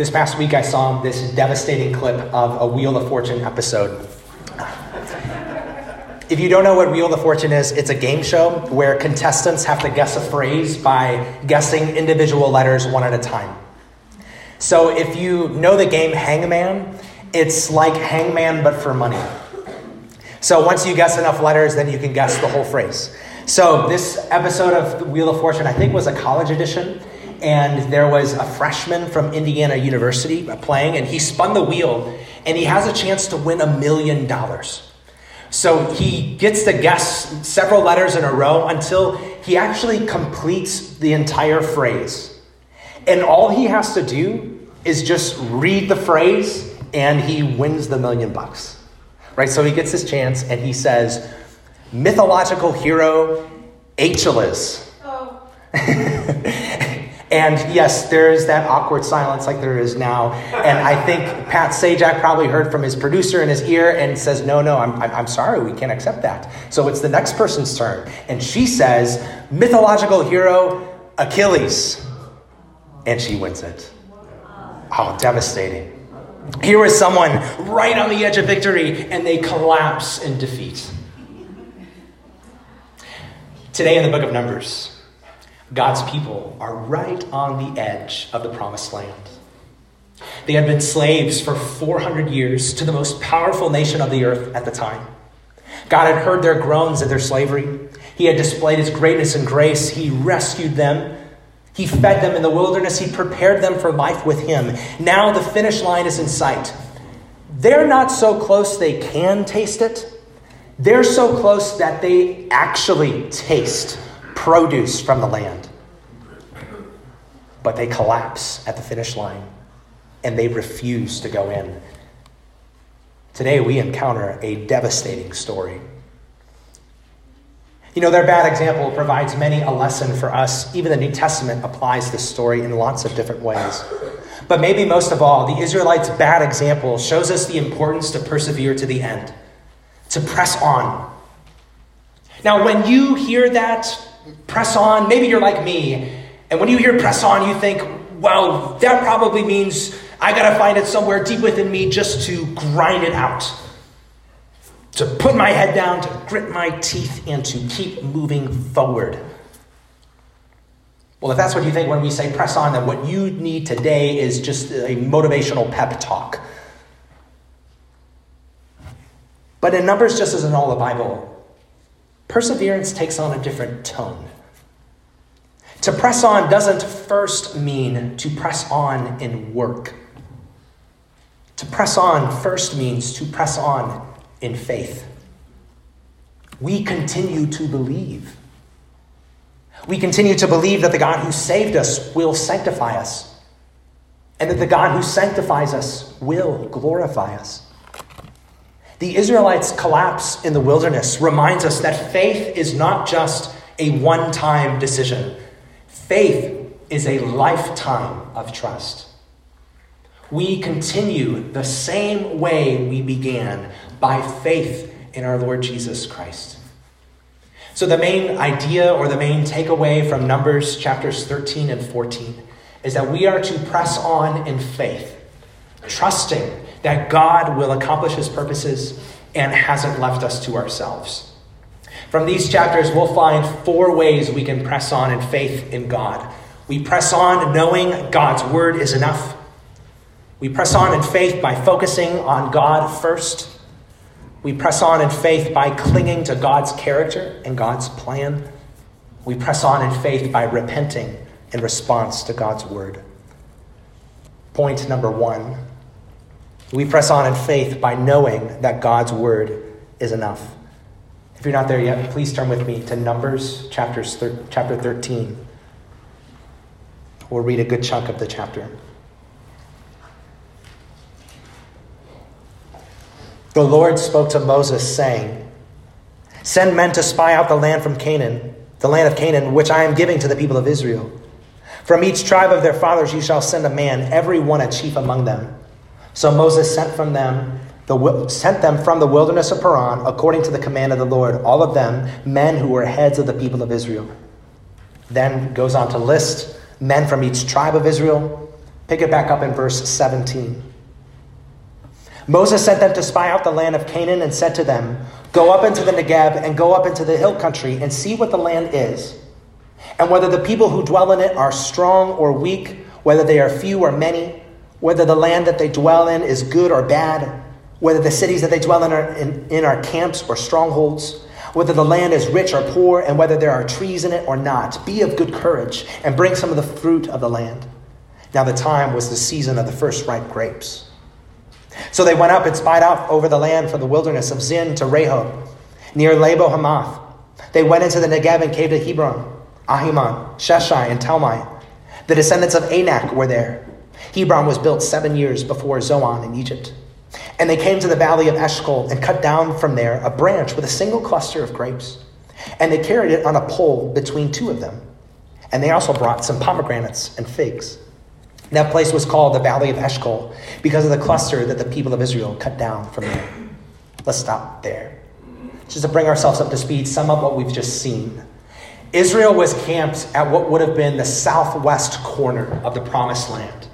This past week, I saw this devastating clip of a Wheel of Fortune episode. If you don't know what Wheel of Fortune is, it's a game show where contestants have to guess a phrase by guessing individual letters one at a time. So if you know the game Hangman, it's like Hangman but for money. So once you guess enough letters, then you can guess the whole phrase. So this episode of Wheel of Fortune, I think, was a college edition, and there was a freshman from Indiana University playing, and he spun the wheel, and he has a chance to win a million dollars. So he gets to guess several letters in a row until he actually completes the entire phrase. And all he has to do is just read the phrase and he wins the million bucks. Right? So he gets his chance and he says, mythological hero Achilles. Oh. And yes, there is that awkward silence like there is now. And I think Pat Sajak probably heard from his producer in his ear and says, No, no, I'm, I'm sorry, we can't accept that. So it's the next person's turn. And she says, Mythological hero Achilles. And she wins it. Oh, devastating. Here is someone right on the edge of victory, and they collapse in defeat. Today in the book of Numbers, God's people are right on the edge of the promised land. They had been slaves for 400 years to the most powerful nation of the earth at the time. God had heard their groans at their slavery. He had displayed his greatness and grace. He rescued them. He fed them in the wilderness. He prepared them for life with him. Now the finish line is in sight. They're not so close they can taste it. They're so close that they actually taste produce from the land. But they collapse at the finish line and they refuse to go in. Today we encounter a devastating story. You know, their bad example provides many a lesson for us. Even the New Testament applies this story in lots of different ways. But maybe most of all, the Israelites' bad example shows us the importance to persevere to the end, to press on. Now, when you hear that, press on. Maybe you're like me. And when you hear press on, you think, well, that probably means I got to find it somewhere deep within me just to grind it out. To put my head down, to grit my teeth, and to keep moving forward. Well, if that's what you think when we say press on, then what you need today is just a motivational pep talk. But in Numbers, just as in all the Bible, perseverance takes on a different tone. To press on doesn't first mean to press on in work. To press on first means to press on in faith. We continue to believe. We continue to believe that the God who saved us will sanctify us, and that the God who sanctifies us will glorify us. The Israelites' collapse in the wilderness reminds us that faith is not just a one time decision, faith is a lifetime of trust. We continue the same way we began by faith in our Lord Jesus Christ. So, the main idea or the main takeaway from Numbers chapters 13 and 14 is that we are to press on in faith, trusting that God will accomplish his purposes and hasn't left us to ourselves. From these chapters, we'll find four ways we can press on in faith in God. We press on knowing God's word is enough. We press on in faith by focusing on God first. We press on in faith by clinging to God's character and God's plan. We press on in faith by repenting in response to God's word. Point number one we press on in faith by knowing that God's word is enough. If you're not there yet, please turn with me to Numbers chapters thir- chapter 13. We'll read a good chunk of the chapter. The Lord spoke to Moses, saying, Send men to spy out the land from Canaan, the land of Canaan, which I am giving to the people of Israel. From each tribe of their fathers you shall send a man, every one a chief among them. So Moses sent from them the, sent them from the wilderness of Paran according to the command of the Lord, all of them men who were heads of the people of Israel. Then goes on to list men from each tribe of Israel. Pick it back up in verse 17. Moses sent them to spy out the land of Canaan and said to them, Go up into the Negeb and go up into the hill country and see what the land is, and whether the people who dwell in it are strong or weak, whether they are few or many, whether the land that they dwell in is good or bad, whether the cities that they dwell in are, in, in are camps or strongholds, whether the land is rich or poor, and whether there are trees in it or not. Be of good courage and bring some of the fruit of the land. Now the time was the season of the first ripe grapes. So they went up and spied out over the land from the wilderness of Zin to Rehob, near Lebo Hamath. They went into the Negeb and came to Hebron, Ahiman, Sheshai, and Talmai. The descendants of Anak were there. Hebron was built seven years before Zoan in Egypt. And they came to the valley of Eshcol and cut down from there a branch with a single cluster of grapes. And they carried it on a pole between two of them. And they also brought some pomegranates and figs. That place was called the Valley of Eshcol because of the cluster that the people of Israel cut down from there. Let's stop there. Just to bring ourselves up to speed, sum up what we've just seen. Israel was camped at what would have been the southwest corner of the promised land.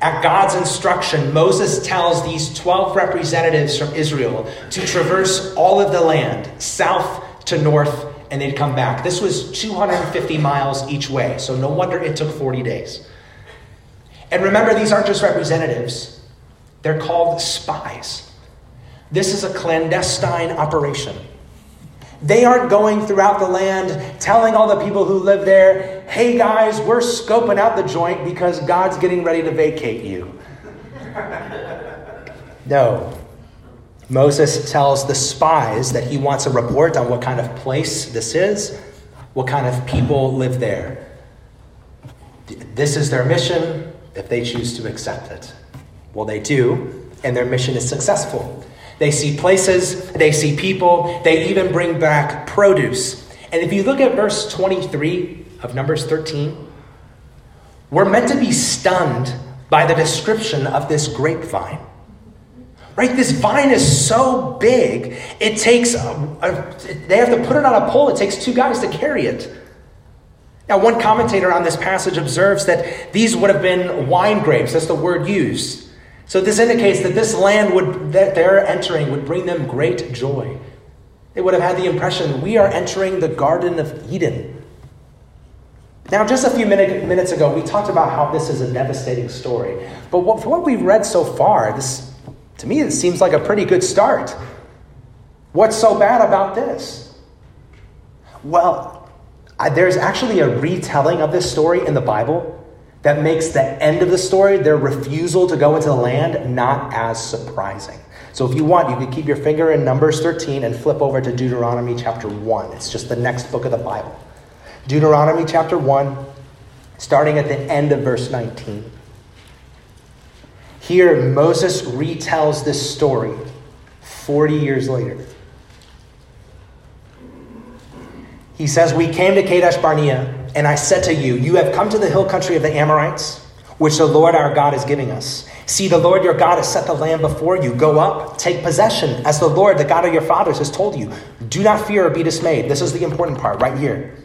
At God's instruction, Moses tells these 12 representatives from Israel to traverse all of the land, south to north, and they'd come back. This was 250 miles each way, so no wonder it took 40 days. And remember, these aren't just representatives, they're called spies. This is a clandestine operation. They aren't going throughout the land telling all the people who live there, hey guys, we're scoping out the joint because God's getting ready to vacate you. no. Moses tells the spies that he wants a report on what kind of place this is, what kind of people live there. This is their mission if they choose to accept it. Well, they do, and their mission is successful. They see places, they see people, they even bring back produce. And if you look at verse 23 of Numbers 13, we're meant to be stunned by the description of this grapevine. Right? This vine is so big, it takes, a, a, they have to put it on a pole. It takes two guys to carry it. Now, one commentator on this passage observes that these would have been wine grapes. That's the word used. So this indicates that this land would, that they're entering would bring them great joy. They would have had the impression we are entering the Garden of Eden. Now, just a few minute, minutes ago, we talked about how this is a devastating story. But what, for what we've read so far, this, to me, it seems like a pretty good start. What's so bad about this? Well, there's actually a retelling of this story in the Bible that makes the end of the story, their refusal to go into the land, not as surprising. So if you want, you can keep your finger in Numbers 13 and flip over to Deuteronomy chapter 1. It's just the next book of the Bible. Deuteronomy chapter 1, starting at the end of verse 19. Here, Moses retells this story 40 years later. He says, We came to Kadesh Barnea, and I said to you, You have come to the hill country of the Amorites, which the Lord our God is giving us. See, the Lord your God has set the land before you. Go up, take possession, as the Lord, the God of your fathers, has told you. Do not fear or be dismayed. This is the important part right here.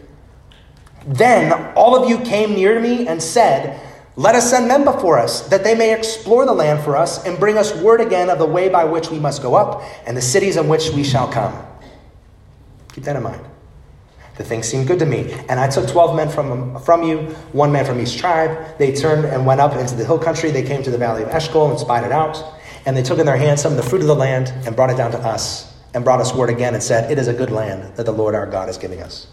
Then all of you came near to me and said, Let us send men before us, that they may explore the land for us and bring us word again of the way by which we must go up and the cities in which we shall come. Keep that in mind. The thing seemed good to me. And I took 12 men from, from you, one man from each tribe. They turned and went up into the hill country. They came to the valley of Eshcol and spied it out. And they took in their hands some of the fruit of the land and brought it down to us and brought us word again and said, It is a good land that the Lord our God is giving us.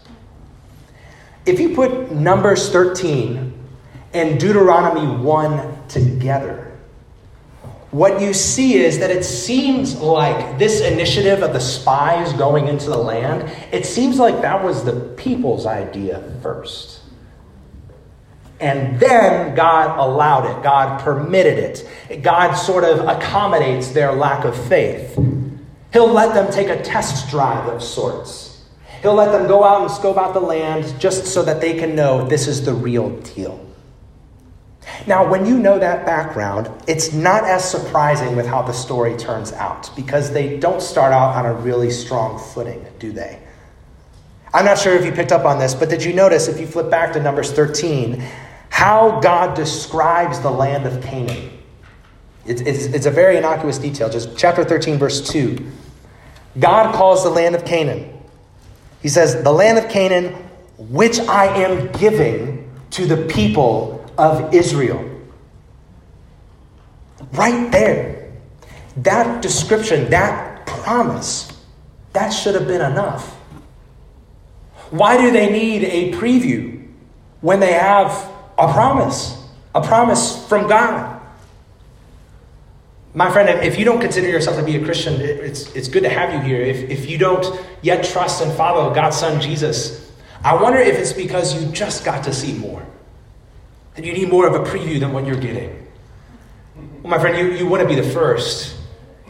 If you put Numbers 13 and Deuteronomy 1 together, what you see is that it seems like this initiative of the spies going into the land, it seems like that was the people's idea first. And then God allowed it, God permitted it. God sort of accommodates their lack of faith. He'll let them take a test drive of sorts. He'll let them go out and scope out the land just so that they can know this is the real deal. Now, when you know that background, it's not as surprising with how the story turns out because they don't start out on a really strong footing, do they? I'm not sure if you picked up on this, but did you notice if you flip back to Numbers 13, how God describes the land of Canaan. It's, it's, it's a very innocuous detail. Just chapter 13, verse 2. God calls the land of Canaan. He says, The land of Canaan, which I am giving to the people of Israel. Right there. That description, that promise, that should have been enough. Why do they need a preview when they have a promise? A promise from God. My friend, if you don't consider yourself to be a Christian, it's, it's good to have you here. If, if you don't yet trust and follow God's Son Jesus, I wonder if it's because you just got to see more. You need more of a preview than what you're getting. Well, my friend, you, you wouldn't be the first.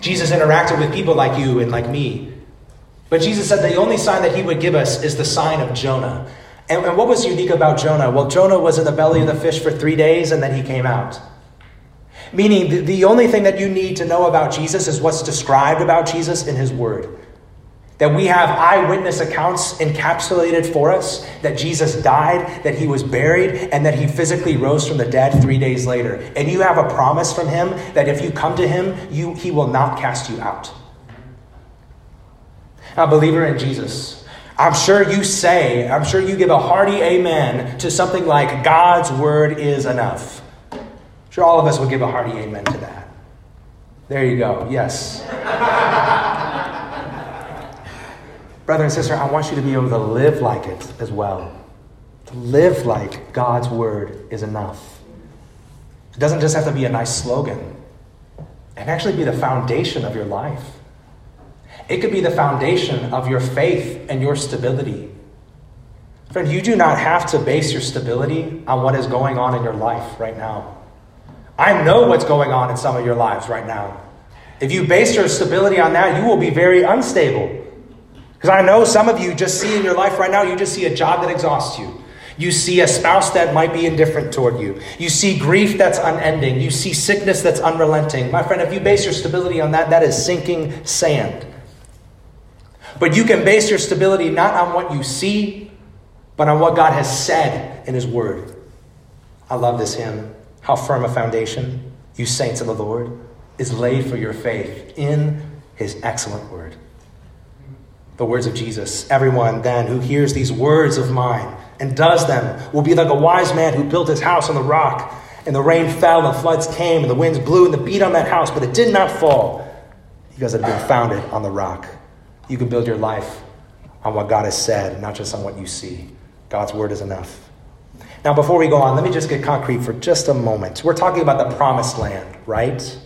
Jesus interacted with people like you and like me. But Jesus said the only sign that he would give us is the sign of Jonah. And, and what was unique about Jonah? Well, Jonah was in the belly of the fish for three days and then he came out. Meaning, the, the only thing that you need to know about Jesus is what's described about Jesus in his word. That we have eyewitness accounts encapsulated for us that Jesus died, that he was buried, and that he physically rose from the dead three days later. And you have a promise from him that if you come to him, you, he will not cast you out. A believer in Jesus, I'm sure you say, I'm sure you give a hearty amen to something like, God's word is enough sure all of us would give a hearty amen to that. There you go. Yes. Brother and sister, I want you to be able to live like it as well. To live like God's word is enough. It doesn't just have to be a nice slogan, it can actually be the foundation of your life. It could be the foundation of your faith and your stability. Friend, you do not have to base your stability on what is going on in your life right now. I know what's going on in some of your lives right now. If you base your stability on that, you will be very unstable. Because I know some of you just see in your life right now, you just see a job that exhausts you. You see a spouse that might be indifferent toward you. You see grief that's unending. You see sickness that's unrelenting. My friend, if you base your stability on that, that is sinking sand. But you can base your stability not on what you see, but on what God has said in His Word. I love this hymn. How firm a foundation, you saints of the Lord, is laid for your faith in his excellent word. The words of Jesus. Everyone then who hears these words of mine and does them will be like a wise man who built his house on the rock. And the rain fell, and the floods came, and the winds blew and the beat on that house, but it did not fall because it had been founded on the rock. You can build your life on what God has said, not just on what you see. God's word is enough. Now, before we go on, let me just get concrete for just a moment. We're talking about the promised land, right?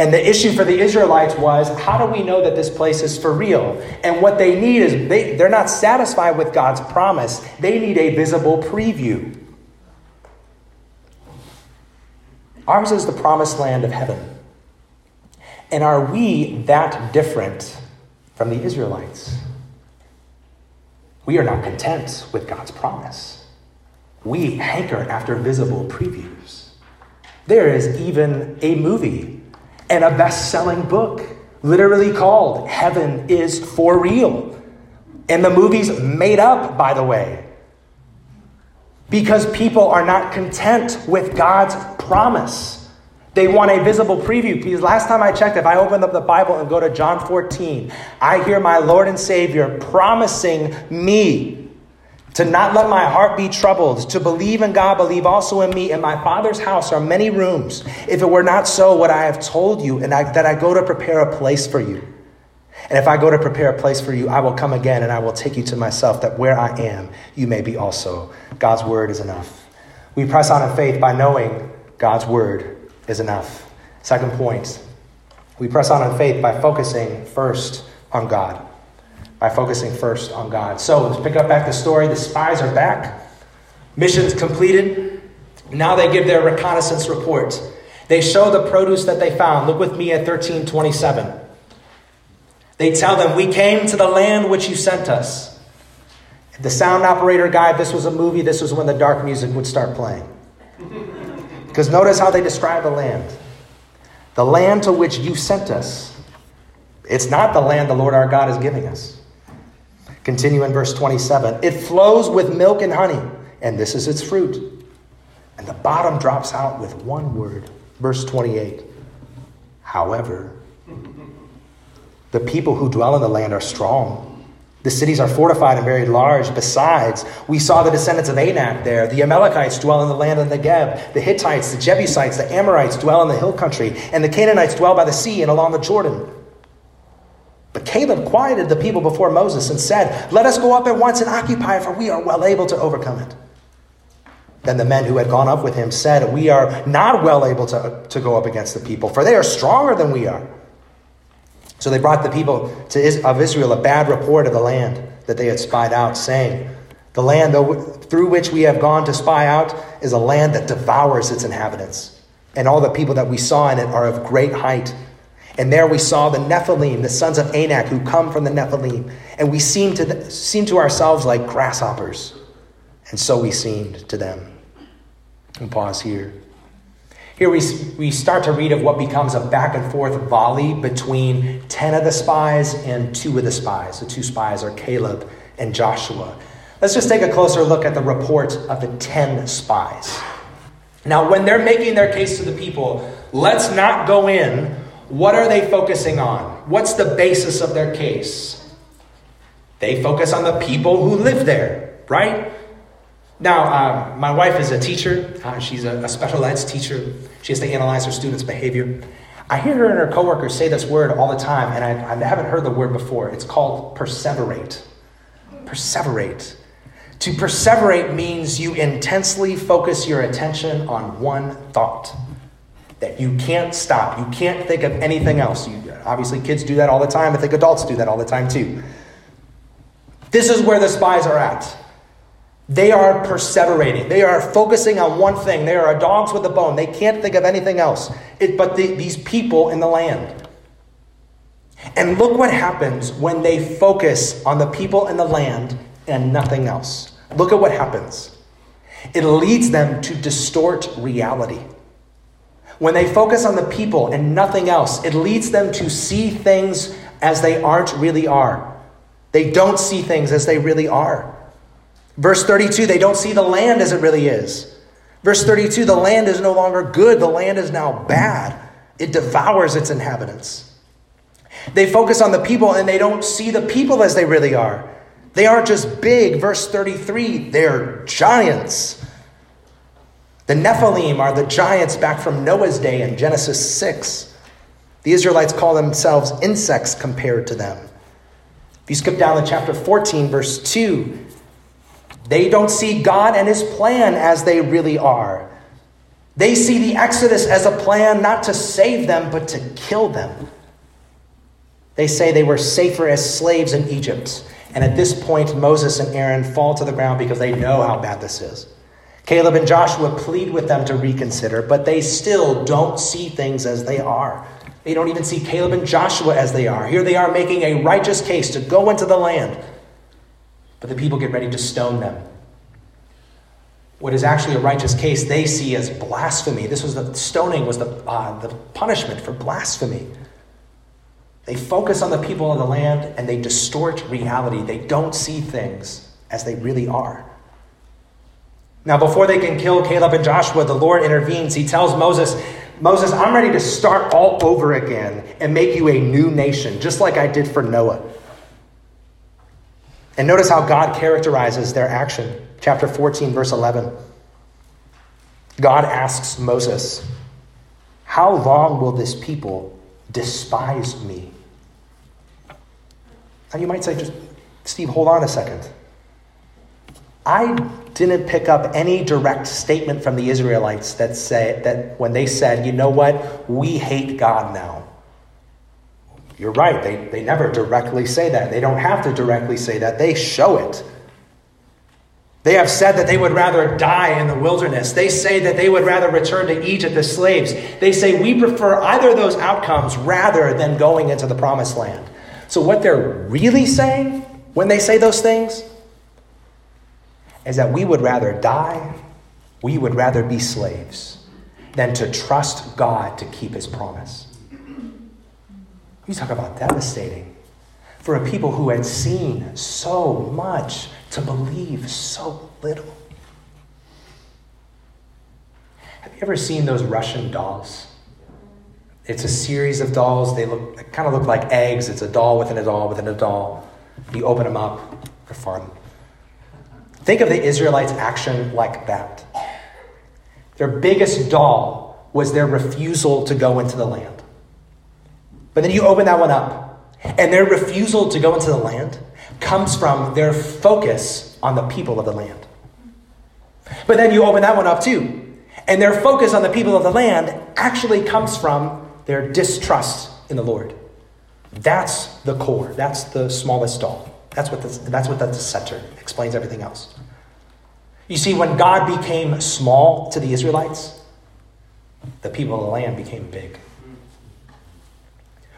And the issue for the Israelites was how do we know that this place is for real? And what they need is they, they're not satisfied with God's promise, they need a visible preview. Ours is the promised land of heaven. And are we that different from the Israelites? We are not content with God's promise we hanker after visible previews. There is even a movie and a best selling book, literally called Heaven is for Real. And the movie's made up, by the way, because people are not content with God's promise. They want a visible preview. Because last time I checked, if I open up the Bible and go to John 14, I hear my Lord and Savior promising me to not let my heart be troubled, to believe in God, believe also in me. In my Father's house are many rooms. If it were not so, what I have told you, and I, that I go to prepare a place for you. And if I go to prepare a place for you, I will come again and I will take you to myself, that where I am, you may be also. God's word is enough. We press on in faith by knowing God's word is enough. Second point, we press on in faith by focusing first on God by focusing first on God. So let's pick up back the story. The spies are back. Missions completed. Now they give their reconnaissance report. They show the produce that they found. Look with me at 1327. They tell them, We came to the land which you sent us. The sound operator guy, this was a movie, this was when the dark music would start playing. Because notice how they describe the land. The land to which you sent us. It's not the land the Lord our God is giving us. Continue in verse 27. It flows with milk and honey, and this is its fruit. And the bottom drops out with one word. Verse 28. However, the people who dwell in the land are strong. The cities are fortified and very large. Besides, we saw the descendants of Anak there. The Amalekites dwell in the land of the Geb. The Hittites, the Jebusites, the Amorites dwell in the hill country. And the Canaanites dwell by the sea and along the Jordan. But Caleb quieted the people before Moses and said, Let us go up at once and occupy it, for we are well able to overcome it. Then the men who had gone up with him said, We are not well able to, to go up against the people, for they are stronger than we are. So they brought the people to, of Israel a bad report of the land that they had spied out, saying, The land through which we have gone to spy out is a land that devours its inhabitants. And all the people that we saw in it are of great height. And there we saw the Nephilim, the sons of Anak, who come from the Nephilim. And we seemed to, seemed to ourselves like grasshoppers. And so we seemed to them. And pause here. Here we, we start to read of what becomes a back and forth volley between 10 of the spies and two of the spies. The two spies are Caleb and Joshua. Let's just take a closer look at the report of the 10 spies. Now, when they're making their case to the people, let's not go in. What are they focusing on? What's the basis of their case? They focus on the people who live there, right? Now, uh, my wife is a teacher. Uh, she's a, a, special ed teacher. She has to analyze her students' behavior. I hear her and her coworkers say this word all the time, and I, I haven't heard the word before. It's called perseverate. Perseverate. To perseverate means you intensely focus your attention on one thought that you can't stop. You can't think of anything else. You, obviously, kids do that all the time. I think adults do that all the time too. This is where the spies are at. They are perseverating. They are focusing on one thing. They are dogs with a bone. They can't think of anything else it, but the, these people in the land. And look what happens when they focus on the people in the land and nothing else. Look at what happens. It leads them to distort reality. When they focus on the people and nothing else, it leads them to see things as they aren't really are. They don't see things as they really are. Verse 32, they don't see the land as it really is. Verse 32, the land is no longer good, the land is now bad. It devours its inhabitants. They focus on the people and they don't see the people as they really are. They aren't just big. Verse 33, they're giants. The Nephilim are the giants back from Noah's day in Genesis 6. The Israelites call themselves insects compared to them. If you skip down to chapter 14, verse 2, they don't see God and his plan as they really are. They see the Exodus as a plan not to save them, but to kill them. They say they were safer as slaves in Egypt. And at this point, Moses and Aaron fall to the ground because they know how bad this is. Caleb and Joshua plead with them to reconsider, but they still don't see things as they are. They don't even see Caleb and Joshua as they are. Here they are making a righteous case to go into the land. But the people get ready to stone them. What is actually a righteous case, they see as blasphemy. This was the stoning was the, uh, the punishment for blasphemy. They focus on the people of the land and they distort reality. They don't see things as they really are. Now, before they can kill Caleb and Joshua, the Lord intervenes. He tells Moses, Moses, I'm ready to start all over again and make you a new nation, just like I did for Noah. And notice how God characterizes their action. Chapter 14, verse 11. God asks Moses, How long will this people despise me? And you might say, just, Steve, hold on a second. I didn't pick up any direct statement from the Israelites that say that when they said, you know what, we hate God now. You're right, they, they never directly say that. They don't have to directly say that, they show it. They have said that they would rather die in the wilderness. They say that they would rather return to Egypt as slaves. They say we prefer either of those outcomes rather than going into the promised land. So, what they're really saying when they say those things is that we would rather die, we would rather be slaves than to trust God to keep his promise. You talk about devastating for a people who had seen so much to believe so little. Have you ever seen those Russian dolls? It's a series of dolls. They look kind of look like eggs. It's a doll within a doll within a doll. You open them up, they're fun. Think of the Israelites' action like that. Their biggest doll was their refusal to go into the land. But then you open that one up, and their refusal to go into the land comes from their focus on the people of the land. But then you open that one up too, and their focus on the people of the land actually comes from their distrust in the Lord. That's the core. That's the smallest doll. That's what the, that's what that's the center explains everything else. You see, when God became small to the Israelites, the people of the land became big.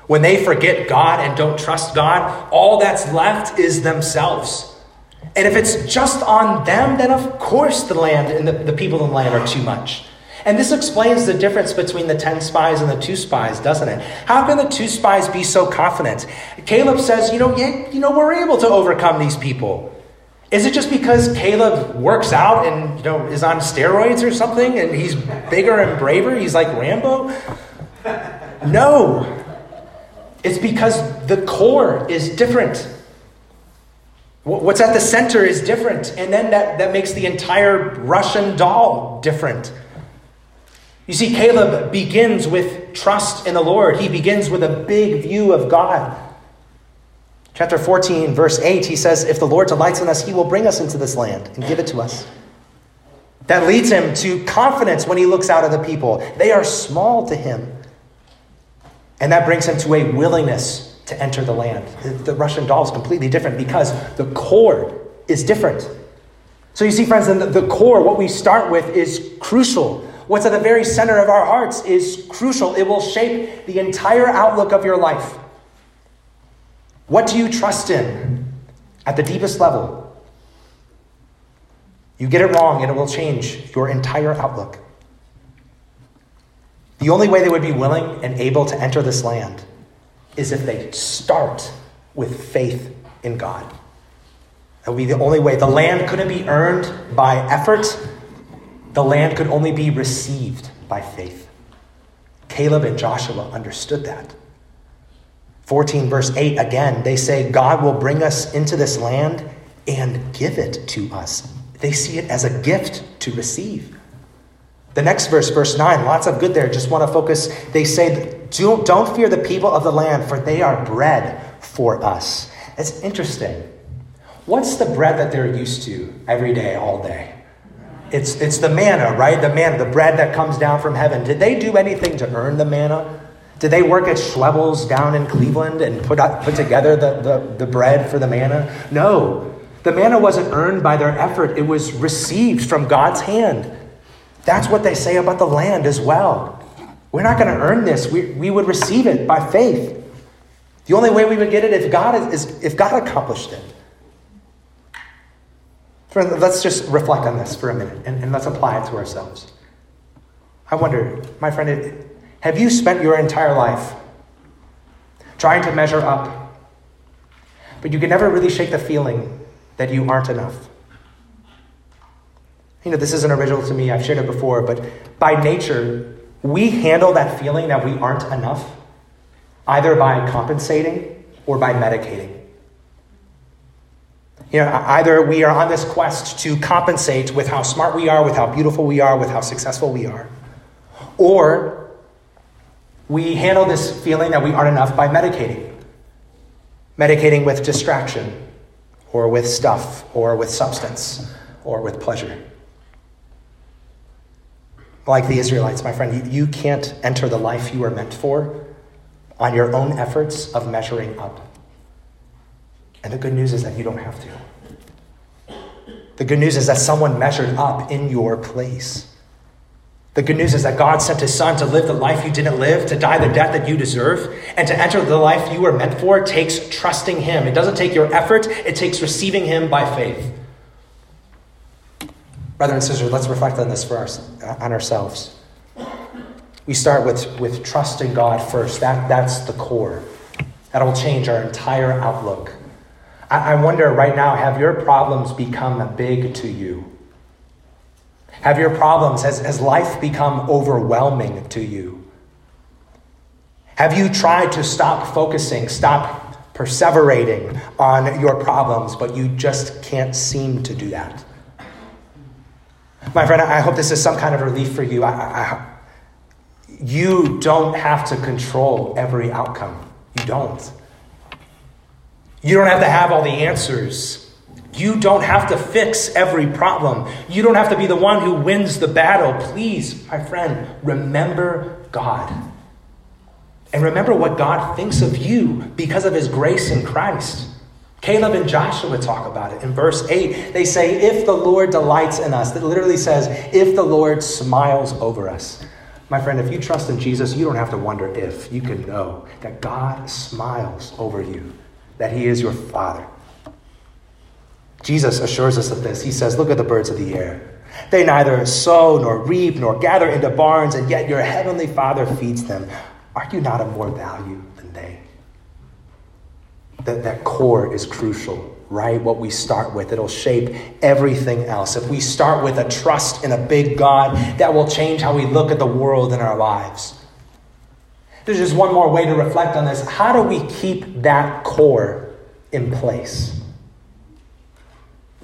When they forget God and don't trust God, all that's left is themselves. And if it's just on them, then of course the land and the, the people of the land are too much. And this explains the difference between the 10 spies and the two spies, doesn't it? How can the two spies be so confident? Caleb says, you know, yeah, you know, we're able to overcome these people. Is it just because Caleb works out and you know is on steroids or something and he's bigger and braver? He's like Rambo? No. It's because the core is different. What's at the center is different. And then that, that makes the entire Russian doll different. You see, Caleb begins with trust in the Lord, he begins with a big view of God. Chapter 14, verse 8, he says, If the Lord delights in us, he will bring us into this land and give it to us. That leads him to confidence when he looks out at the people. They are small to him. And that brings him to a willingness to enter the land. The Russian doll is completely different because the core is different. So you see, friends, the, core, what we start with, is crucial. What's at the very center of our hearts is crucial. It will shape the entire outlook of your life. What do you trust in at the deepest level? You get it wrong, and it will change your entire outlook. The only way they would be willing and able to enter this land is if they start with faith in God. That would be the only way. The land couldn't be earned by effort, the land could only be received by faith. Caleb and Joshua understood that. 14, verse 8, again, they say, God will bring us into this land and give it to us. They see it as a gift to receive. The next verse, verse 9, lots of good there. Just want to focus. They say, don't, don't fear the people of the land, for they are bread for us. It's interesting. What's the bread that they're used to every day, all day? It's, it's the manna, right? The manna, the bread that comes down from heaven. Did they do anything to earn the manna? Did they work at Schwebel's down in Cleveland and put, put together the, the, the bread for the manna? No. The manna wasn't earned by their effort, it was received from God's hand. That's what they say about the land as well. We're not going to earn this. We, we would receive it by faith. The only way we would get it if God is, is if God accomplished it. Friend, let's just reflect on this for a minute and, and let's apply it to ourselves. I wonder, my friend, have you spent your entire life trying to measure up, but you can never really shake the feeling that you aren't enough? You know, this isn't original to me, I've shared it before, but by nature, we handle that feeling that we aren't enough either by compensating or by medicating. You know, either we are on this quest to compensate with how smart we are, with how beautiful we are, with how successful we are, or we handle this feeling that we aren't enough by medicating. Medicating with distraction, or with stuff, or with substance, or with pleasure like the Israelites, my friend, you, you can't enter the life you are meant for on your own efforts of measuring up. And the good news is that you don't have to. The good news is that someone measured up in your place. The good news is that God sent his son to live the life you didn't live, to die the death that you deserve, and to enter the life you were meant for takes trusting him. It doesn't take your effort, it takes receiving him by faith. Brother and sister, let's reflect on this for on ourselves. We start with, with trusting God first. That, that's the core. That'll change our entire outlook. I, I wonder right now have your problems become big to you? Have your problems, has, has life become overwhelming to you? Have you tried to stop focusing, stop perseverating on your problems, but you just can't seem to do that? My friend, I hope this is some kind of relief for you. I, I, you don't have to control every outcome. You don't. You don't have to have all the answers. You don't have to fix every problem. You don't have to be the one who wins the battle. Please, my friend, remember God. And remember what God thinks of you because of his grace in Christ. Caleb and Joshua talk about it. In verse 8, they say, If the Lord delights in us, that literally says, If the Lord smiles over us. My friend, if you trust in Jesus, you don't have to wonder if. You can know that God smiles over you, that He is your Father. Jesus assures us of this. He says, Look at the birds of the air. They neither sow nor reap nor gather into barns, and yet your heavenly Father feeds them. Are you not of more value than they? That, that core is crucial, right? What we start with, it'll shape everything else. If we start with a trust in a big God, that will change how we look at the world and our lives. There's just one more way to reflect on this. How do we keep that core in place?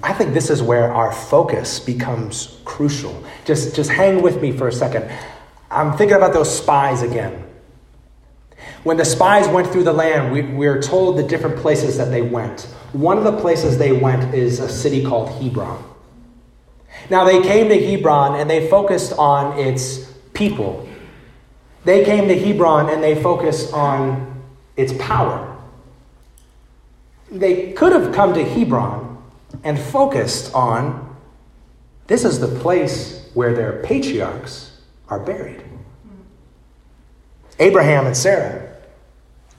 I think this is where our focus becomes crucial. Just, just hang with me for a second. I'm thinking about those spies again. When the spies went through the land, we, we're told the different places that they went. One of the places they went is a city called Hebron. Now, they came to Hebron and they focused on its people. They came to Hebron and they focused on its power. They could have come to Hebron and focused on this is the place where their patriarchs are buried Abraham and Sarah.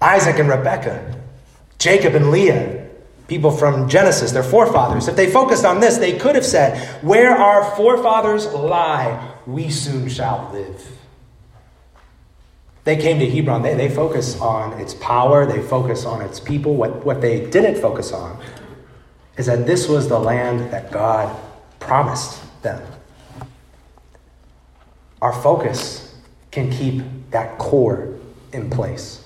Isaac and Rebekah, Jacob and Leah, people from Genesis, their forefathers. If they focused on this, they could have said, Where our forefathers lie, we soon shall live. They came to Hebron, they, they focus on its power, they focus on its people. What, what they didn't focus on is that this was the land that God promised them. Our focus can keep that core in place.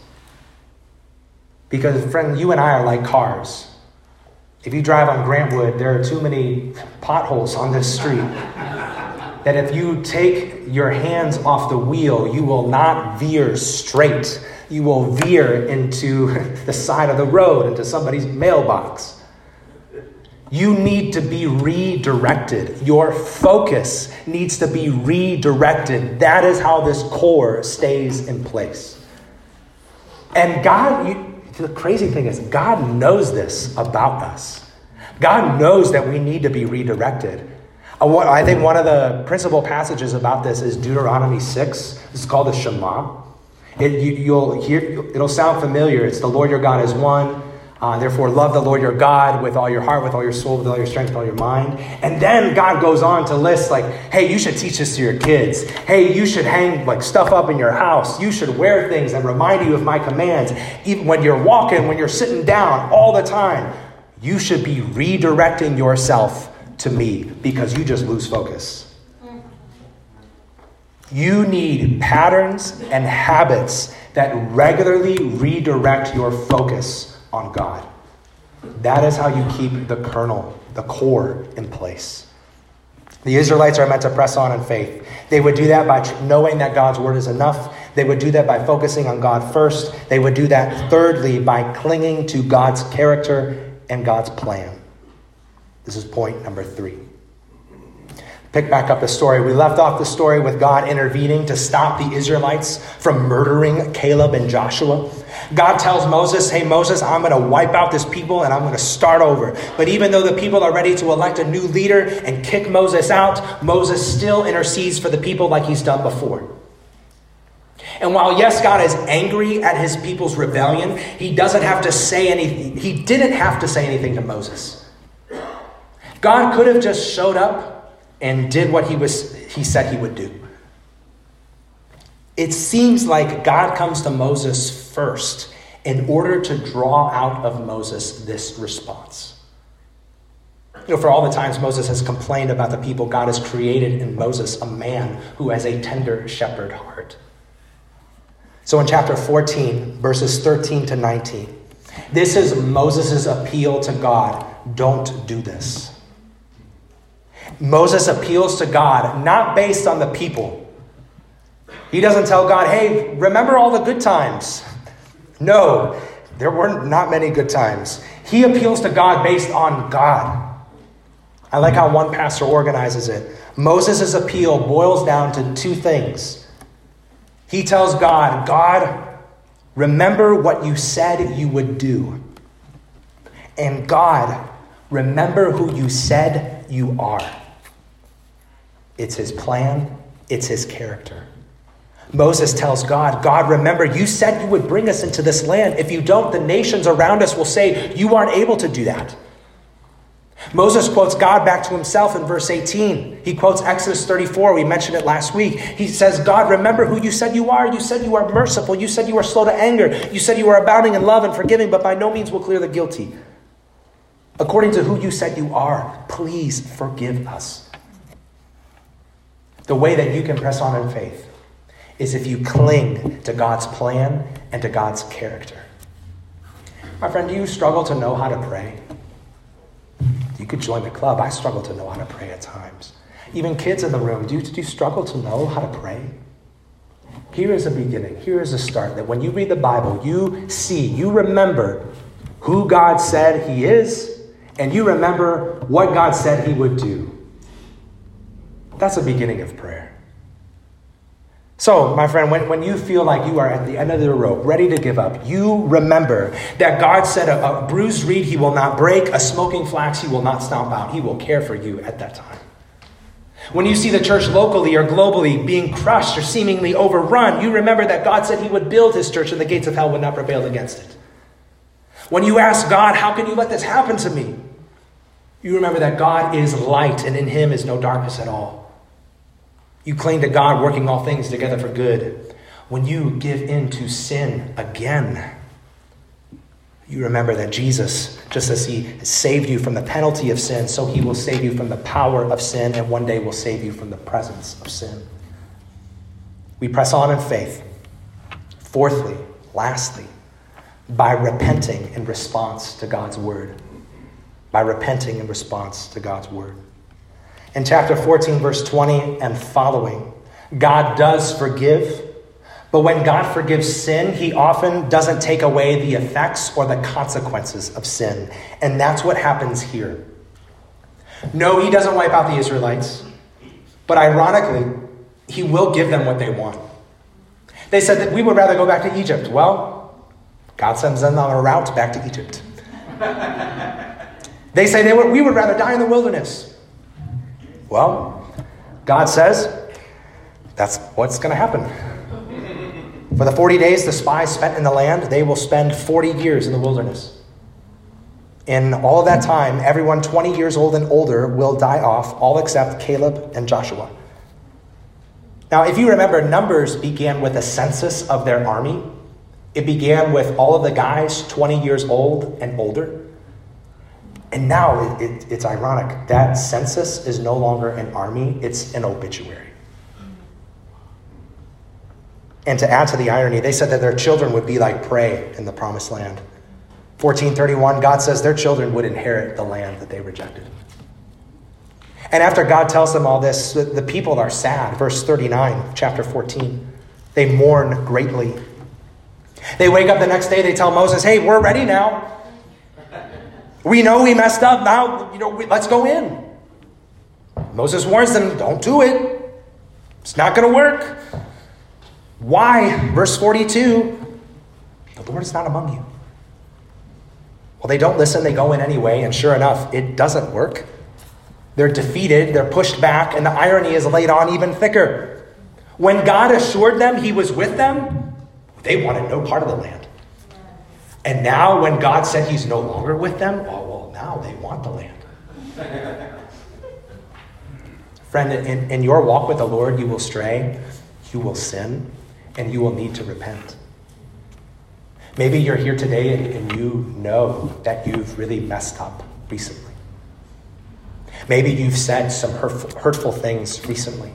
Because, friend, you and I are like cars. If you drive on Grantwood, there are too many potholes on this street that if you take your hands off the wheel, you will not veer straight. You will veer into the side of the road, into somebody's mailbox. You need to be redirected. Your focus needs to be redirected. That is how this core stays in place. And God, you, the crazy thing is, God knows this about us. God knows that we need to be redirected. Uh, I think one of the principal passages about this is Deuteronomy 6. This is called the Shema. It, you, will hear, it'll sound familiar. It's the Lord your God is one. Uh, therefore, love the Lord your God with all your heart, with all your soul, with all your strength, with all your mind. And then God goes on to list, like, hey, you should teach this to your kids. Hey, you should hang like stuff up in your house. You should wear things that remind you of my commands. Even when you're walking, when you're sitting down, all the time. You should be redirecting yourself to me because you just lose focus. You need patterns and habits that regularly redirect your focus on God. That is how you keep the kernel, the core in place. The Israelites are meant to press on in faith. They would do that by knowing that God's word is enough. They would do that by focusing on God first. They would do that, thirdly, by clinging to God's character and God's plan. This is point number three pick back up the story. We left off the story with God intervening to stop the Israelites from murdering Caleb and Joshua. God tells Moses, Hey, Moses, I'm going to wipe out this people and I'm going to start over. But even though the people are ready to elect a new leader and kick Moses out, Moses still intercedes for the people like he's done before. And while, yes, God is angry at his people's rebellion, he doesn't have to say anything. He didn't have to say anything to Moses. God could have just showed up and did what he, was, he said he would do. It seems like God comes to Moses first in order to draw out of Moses this response. you know, for all the times Moses has complained about the people, God has created in Moses a man who has a tender shepherd heart. So in chapter 14, verses 13 to 19, this is Moses' appeal to God don't do this. Moses appeals to God not based on the people. He doesn't tell God, hey, remember all the good times. No, there were not many good times. He appeals to God based on God. I like how one pastor organizes it. Moses' appeal boils down to two things. He tells God, God, remember what you said you would do. And God, remember who you said you are. It's his plan, it's his character. Moses tells God, God, remember, you said you would bring us into this land. If you don't, the nations around us will say, You aren't able to do that. Moses quotes God back to himself in verse 18. He quotes Exodus 34. We mentioned it last week. He says, God, remember who you said you are. You said you are merciful. You said you are slow to anger. You said you are abounding in love and forgiving, but by no means will clear the guilty. According to who you said you are, please forgive us. The way that you can press on in faith is if you cling to God's plan and to God's character. My friend, do you struggle to know how to pray? You could join the club. I struggle to know how to pray at times. Even kids in the room, do you, do you struggle to know how to pray? Here is a beginning. Here is a start that when you read the Bible, you see, you remember who God said He is, and you remember what God said He would do. That's a beginning of prayer. So, my friend, when, when you feel like you are at the end of the rope, ready to give up, you remember that God said a, a bruised reed he will not break, a smoking flax he will not stomp out. He will care for you at that time. When you see the church locally or globally being crushed or seemingly overrun, you remember that God said he would build his church and the gates of hell would not prevail against it. When you ask God, How can you let this happen to me? You remember that God is light and in him is no darkness at all. You claim to God working all things together for good. When you give in to sin again, you remember that Jesus, just as he saved you from the penalty of sin, so he will save you from the power of sin and one day will save you from the presence of sin. We press on in faith. Fourthly, lastly, by repenting in response to God's word. By repenting in response to God's word. In chapter 14, verse 20 and following, God does forgive, but when God forgives sin, he often doesn't take away the effects or the consequences of sin. And that's what happens here. No, he doesn't wipe out the Israelites, but ironically, he will give them what they want. They said that we would rather go back to Egypt. Well, God sends them on a route back to Egypt. they say they would, we would rather die in the wilderness. Well, God says that's what's going to happen. For the 40 days the spies spent in the land, they will spend 40 years in the wilderness. In all that time, everyone 20 years old and older will die off, all except Caleb and Joshua. Now, if you remember, Numbers began with a census of their army. It began with all of the guys 20 years old and older. And now it, it, it's ironic. That census is no longer an army, it's an obituary. And to add to the irony, they said that their children would be like prey in the promised land. 1431, God says their children would inherit the land that they rejected. And after God tells them all this, the, the people are sad. Verse 39, chapter 14. They mourn greatly. They wake up the next day, they tell Moses, hey, we're ready now. We know we messed up. Now, you know, we, let's go in. Moses warns them, don't do it. It's not going to work. Why? Verse 42 the Lord is not among you. Well, they don't listen, they go in anyway, and sure enough, it doesn't work. They're defeated, they're pushed back, and the irony is laid on even thicker. When God assured them he was with them, they wanted no part of the land. And now, when God said he's no longer with them, oh, well, now they want the land. Friend, in, in your walk with the Lord, you will stray, you will sin, and you will need to repent. Maybe you're here today and, and you know that you've really messed up recently. Maybe you've said some hurtful, hurtful things recently.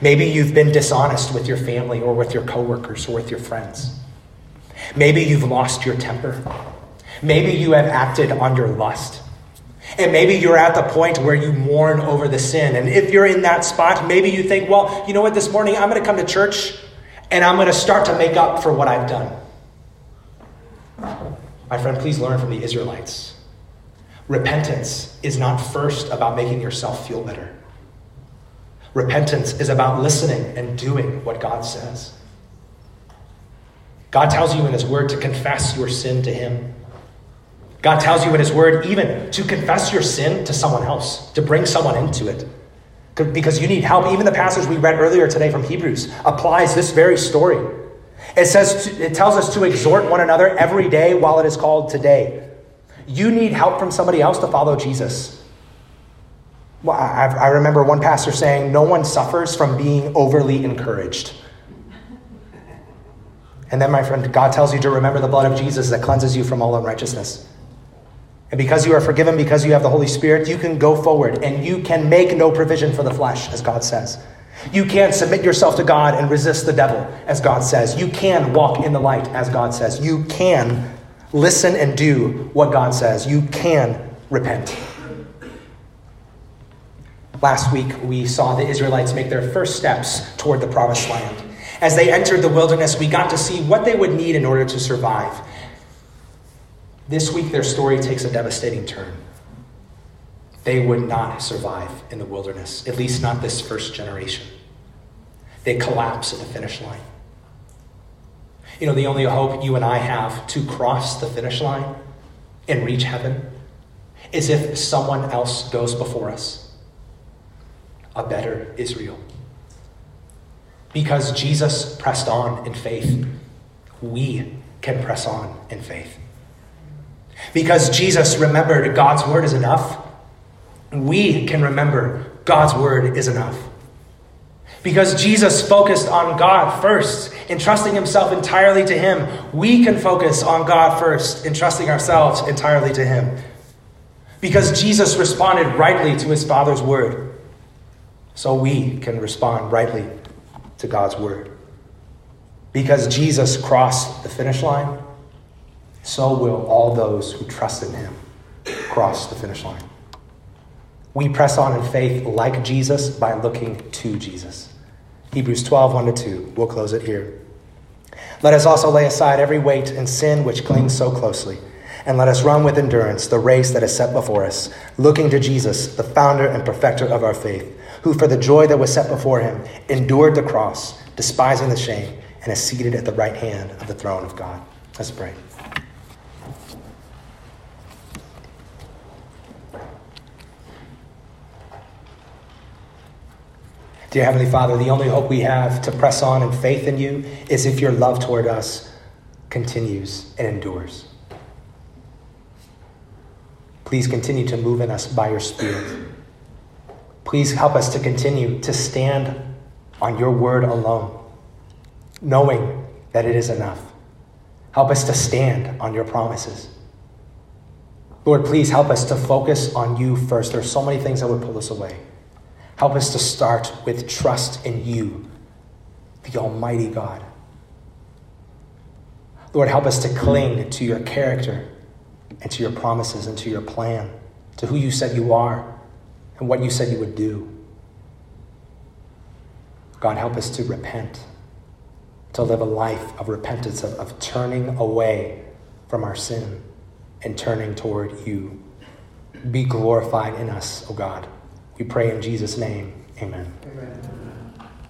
Maybe you've been dishonest with your family or with your coworkers or with your friends. Maybe you've lost your temper. Maybe you have acted on your lust. And maybe you're at the point where you mourn over the sin. And if you're in that spot, maybe you think, well, you know what, this morning I'm going to come to church and I'm going to start to make up for what I've done. My friend, please learn from the Israelites. Repentance is not first about making yourself feel better. Repentance is about listening and doing what God says. God tells you in His Word to confess your sin to Him. God tells you in His Word even to confess your sin to someone else, to bring someone into it. Because you need help. Even the passage we read earlier today from Hebrews applies this very story. It says, it tells us to exhort one another every day while it is called today. You need help from somebody else to follow Jesus. Well, I, I remember one pastor saying, No one suffers from being overly encouraged. And then, my friend, God tells you to remember the blood of Jesus that cleanses you from all unrighteousness. And because you are forgiven, because you have the Holy Spirit, you can go forward and you can make no provision for the flesh, as God says. You can submit yourself to God and resist the devil, as God says. You can walk in the light, as God says. You can listen and do what God says. You can repent. Last week, we saw the Israelites make their first steps toward the promised land. As they entered the wilderness, we got to see what they would need in order to survive. This week, their story takes a devastating turn. They would not survive in the wilderness, at least not this first generation. They collapse at the finish line. You know, the only hope you and I have to cross the finish line and reach heaven is if someone else goes before us a better Israel. Because Jesus pressed on in faith, we can press on in faith. Because Jesus remembered God's word is enough, we can remember God's word is enough. Because Jesus focused on God first, entrusting himself entirely to him, we can focus on God first, entrusting ourselves entirely to him. Because Jesus responded rightly to his Father's word, so we can respond rightly to God's word. Because Jesus crossed the finish line, so will all those who trust in him cross the finish line. We press on in faith like Jesus by looking to Jesus. Hebrews 12, 1 to 2. We'll close it here. Let us also lay aside every weight and sin which clings so closely, and let us run with endurance the race that is set before us, looking to Jesus, the founder and perfecter of our faith, who for the joy that was set before him endured the cross, despising the shame, and is seated at the right hand of the throne of God. Let's pray. Dear Heavenly Father, the only hope we have to press on in faith in you is if your love toward us continues and endures. Please continue to move in us by your Spirit. Please help us to continue to stand on your word alone, knowing that it is enough. Help us to stand on your promises. Lord, please help us to focus on you first. There are so many things that would pull us away. Help us to start with trust in you, the Almighty God. Lord, help us to cling to your character and to your promises and to your plan, to who you said you are and what you said you would do. God, help us to repent, to live a life of repentance, of, of turning away from our sin and turning toward you. Be glorified in us, O oh God. We pray in Jesus' name. Amen. Amen.